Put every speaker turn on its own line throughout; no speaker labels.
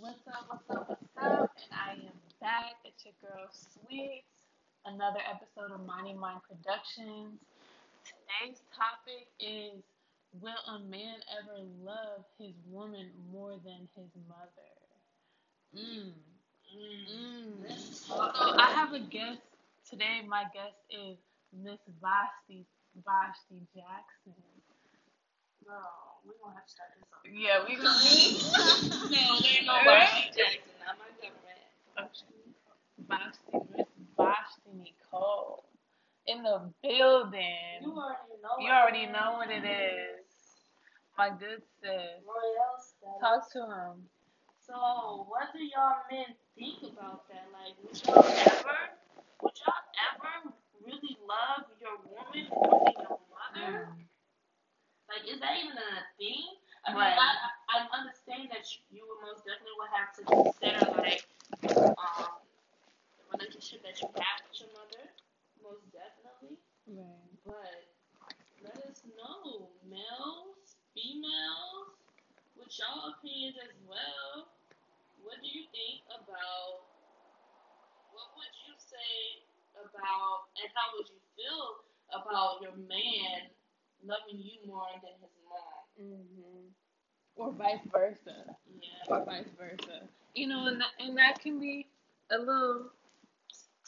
What's up, what's up, what's up? And I am back. It's your girl Sweet. Another episode of Minding Mind Productionz. Today's topic is Will a man ever love his woman more than his mother? Mm. Mm. So I have a guest today. My guest is Miss Vashti Vashti Jackson.
Bro, we gonna have to start this over.
Yeah, we gonna
no, there ain't no Vashti Jackson, not my government.
Vashti Miss Vashti Nicole in the building.
You already know.
You already
man.
know what it is. My good sis.
Royale status.
Talk to him.
So, what do y'all men think about that? Like, would y'all ever, would y'all ever really love your woman more than your mother? Mm. Like, is that even a thing? I mean,
Right.
I, I understand that you, you would most definitely would have to consider like um the relationship that you have with your mother, most definitely.
Right.
But let us know, males, females, with y'all opinions as well. What do you think about? What would you say about, and how would you feel about your man loving you more than his mom?
hmm Or vice versa.
Yeah.
Or vice versa. You know, and that, and that can be a little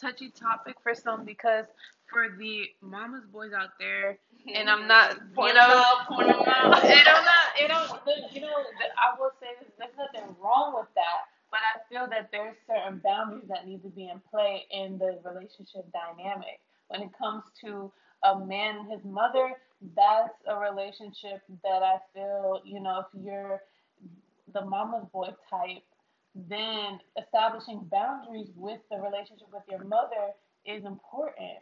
touchy topic for some because for the mama's boys out there, and I'm not, you know,
point them out.
it don't not, it don't, you know, I will say this, there's nothing wrong with that, but I feel that there's certain boundaries that need to be in play in the relationship dynamic. When it comes to a man and his mother, that's a relationship that I feel, you know, if you're the mama's boy type, then establishing boundaries with the relationship with your mother is important.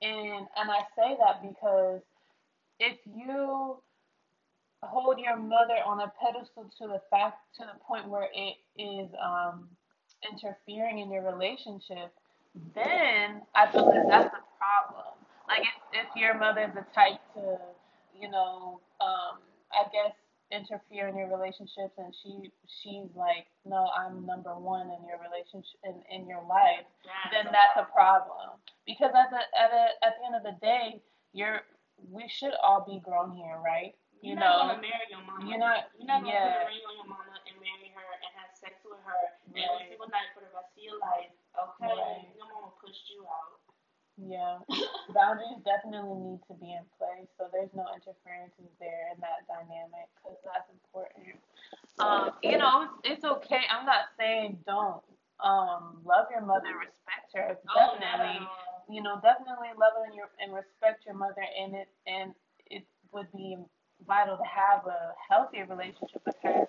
And and I say that because if you hold your mother on a pedestal to the fact to the point where it is um, interfering in your relationship, then I feel like that's a problem. Like if, if your mother is the type to, you know, um, I guess interfere in your relationships and she she's like, no, I'm number one in your relationship in, in your life, then that's a problem. Because at the at a, at the end of the day, you're we should all be grown here, right?
You're
You
not
know,
gonna marry your mama.
you're not-
You're not gonna
yeah.
put a ring on your mama and marry her and have sex with her every
Right.
single night for the rest of your life. Okay,
Right.
your mama pushed you out.
Yeah, boundaries definitely need to be in place, so there's no interferences there in that dynamic because that's important. Um, you know, it's, it's okay. I'm not saying don't um love your mother, respect her.
Oh,
Definitely,
all.
you know, definitely love her and your and respect your mother, and it and it would be vital to have a healthy relationship with her.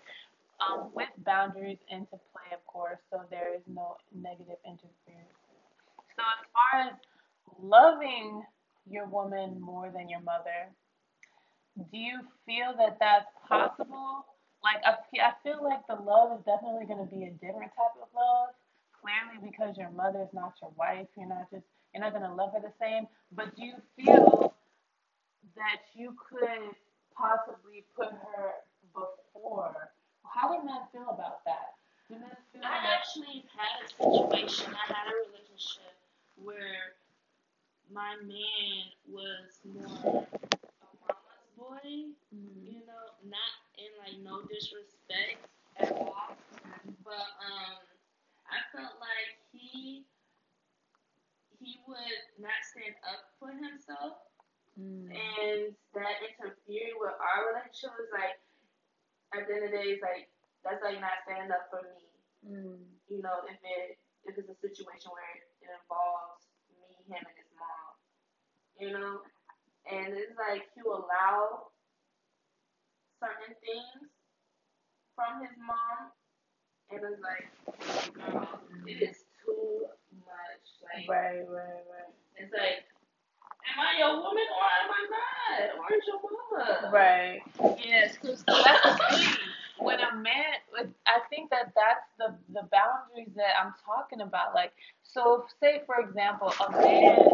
Um, with boundaries into play, of course, so there is no negative interference. So as far as loving your woman more than your mother, do you feel that that's possible? Like I, I feel like the love is definitely going to be a different type of love. Clearly, because your mother is not your wife, you're not just you're not going to love her the same. But do you feel that you could possibly put her before? How do men feel about that? Do men feel
I
like
actually had a situation. I had a relationship where my man was more a mama's boy.
Mhm.
You know, not in like no disrespect at all, but um, I felt like he he would not stand up for himself,
Mm.
and that interfered with our relationship. Was like at the end of the day, it's like that's like not standing up for me.
Mm.
You know, if it if it's a situation where it involves me, him, and. You know, and it's like you allow certain things from his mom, and it's like, girl, it is too much. Like,
Right, right, right.
it's like, am I your woman or am I not? Where's your mama?
Right. Yes, because that's the thing. When a man, like, I think that that's the the boundaries that I'm talking about. Like, so if, say for example, a man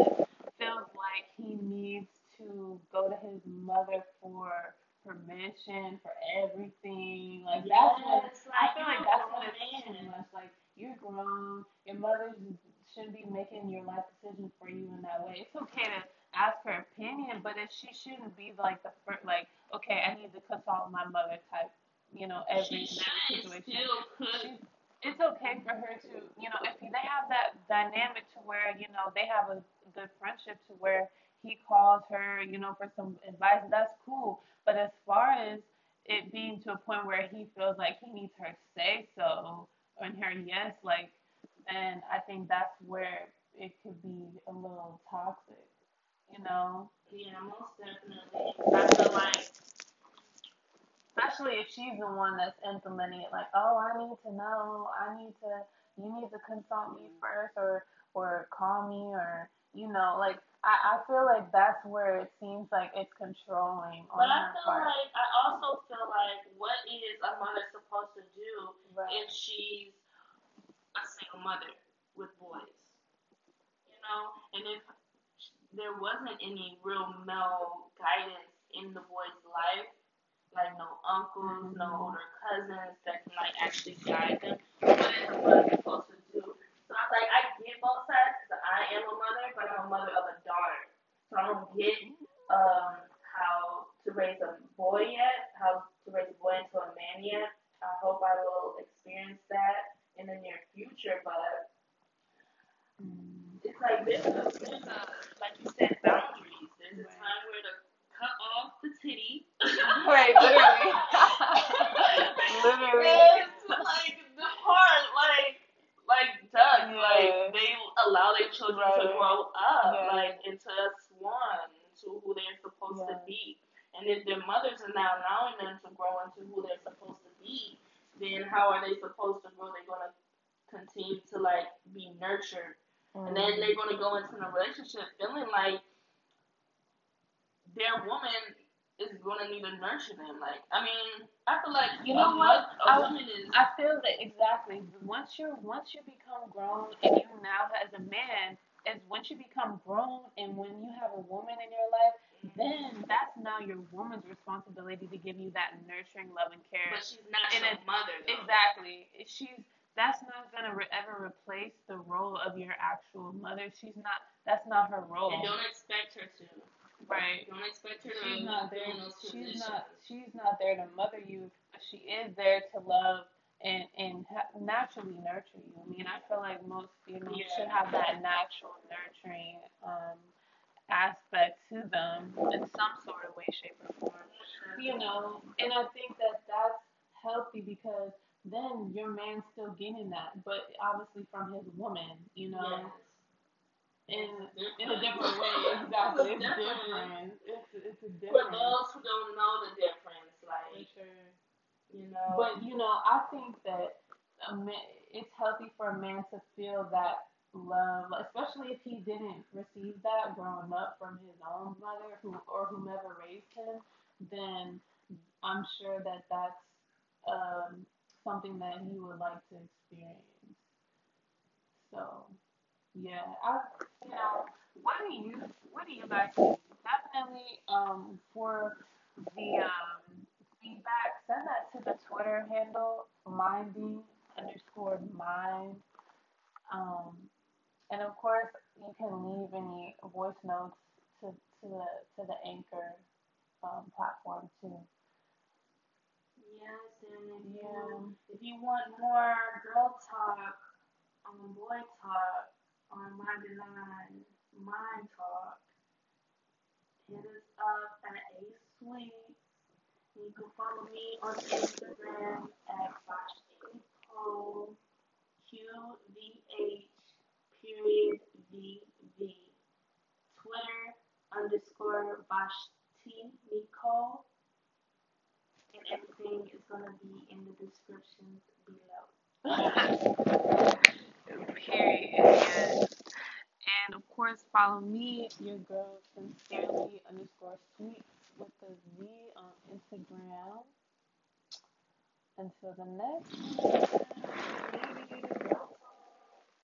feels like he needs to go to his mother for permission for everything. Like yes, that's what
like,
I feel like that's what it's
too much.
Like you're grown, your mother shouldn't be making your life decisions for you in that way. It's okay to ask her opinion, but if she shouldn't be like the first, like okay, I need to consult my mother type. You know, every
she
situation.
Still
it's okay for her to, you know, if they have that dynamic to where you know they have a good friendship to where he calls her, you know, for some advice, that's cool. But as far as it being to a point where he feels like he needs her say so and her yes, like, then I think that's where it could be a little toxic, you know?
Yeah, most definitely. I feel like
Especially if she's the one that's implementing it, like, oh, I need to know, I need to, you need to consult me first, or or call me, or you know, like I, I feel like that's where it seems like it's controlling on
But I feel
part.
like I also feel like what is a mother supposed to do
Right.
if she's a single mother with boys? You know, and if there wasn't any real male guidance in the boy's life, like no uncles, no
Mhm.
older cousins that can like actually guide them, what is a mother supposed to do? So I was like, I get both sides because I am a mother, I'm a mother of a daughter. So I don't get um, how to raise a boy yet, how to raise a boy into a man yet. I hope I will experience that in the near future, but it's like there's a, there's a like you said, boundaries. There's a time where to cut off the titty.
Right, literally. Literally.
And like the part, like like Doug,
Yeah.
like they children to grow up,
Yeah.
like into a swan, to who they're supposed to be. And if their mothers are not allowing them to grow into who they're supposed to be, then how are they supposed to grow? They're gonna continue to like be nurtured and then mm. they're going to go into a relationship feeling like their woman is going to need to nurture them. Like, I mean, I feel like
You know what?
A
I-
woman is.
I feel that exactly. Once you're once you become grown and you now as a man is once you become grown and when you have a woman in your life, then that's now your woman's responsibility to give you that nurturing love and care.
but she's not
and
your
it's-
mother, though.
Exactly. She's that's not gonna re- ever replace the role of your actual mother. She's not. That's not her role.
And don't expect her to.
Right.
Don't expect her to
not there. She's not. She's not there to mother you. She is there to love and and ha- naturally nurture you. I mean, I feel like most females
Yeah.
should have that natural nurturing um, aspect to them in some sort of way, shape, or form. You know, and I think that that's healthy because then your man's still getting that, but obviously from his woman. You know,
Yes.
In in a different way. Exactly. It's
Different.
different. It's it's a
For those who don't know the difference, like,
sure.
you know.
But you know, I think that a man, it's healthy for a man to feel that love, especially if he didn't receive that growing up from his own mother who or whomever raised him. Then I'm sure that that's um, something that he would like to experience. So, yeah, I you know, what do you what do you guys think? Definitely um, for the um, feedback, send that to the Twitter handle minding underscore mind. Um, and of course, you can leave any voice notes to, to the to the anchor um, platform too.
Yes, and if
Yeah.
you if you want more girl talk, um, boy talk, on my design, mind talk, hit us up at A Sweet. You can follow me on Instagram at Vashtico, Q V H period V V. Twitter underscore Vashti Nicole. And everything is gonna be in the descriptions below.
Period. Yes. And of course, follow me, your girl sincerely underscore sweet with the Z on Instagram. Until the next.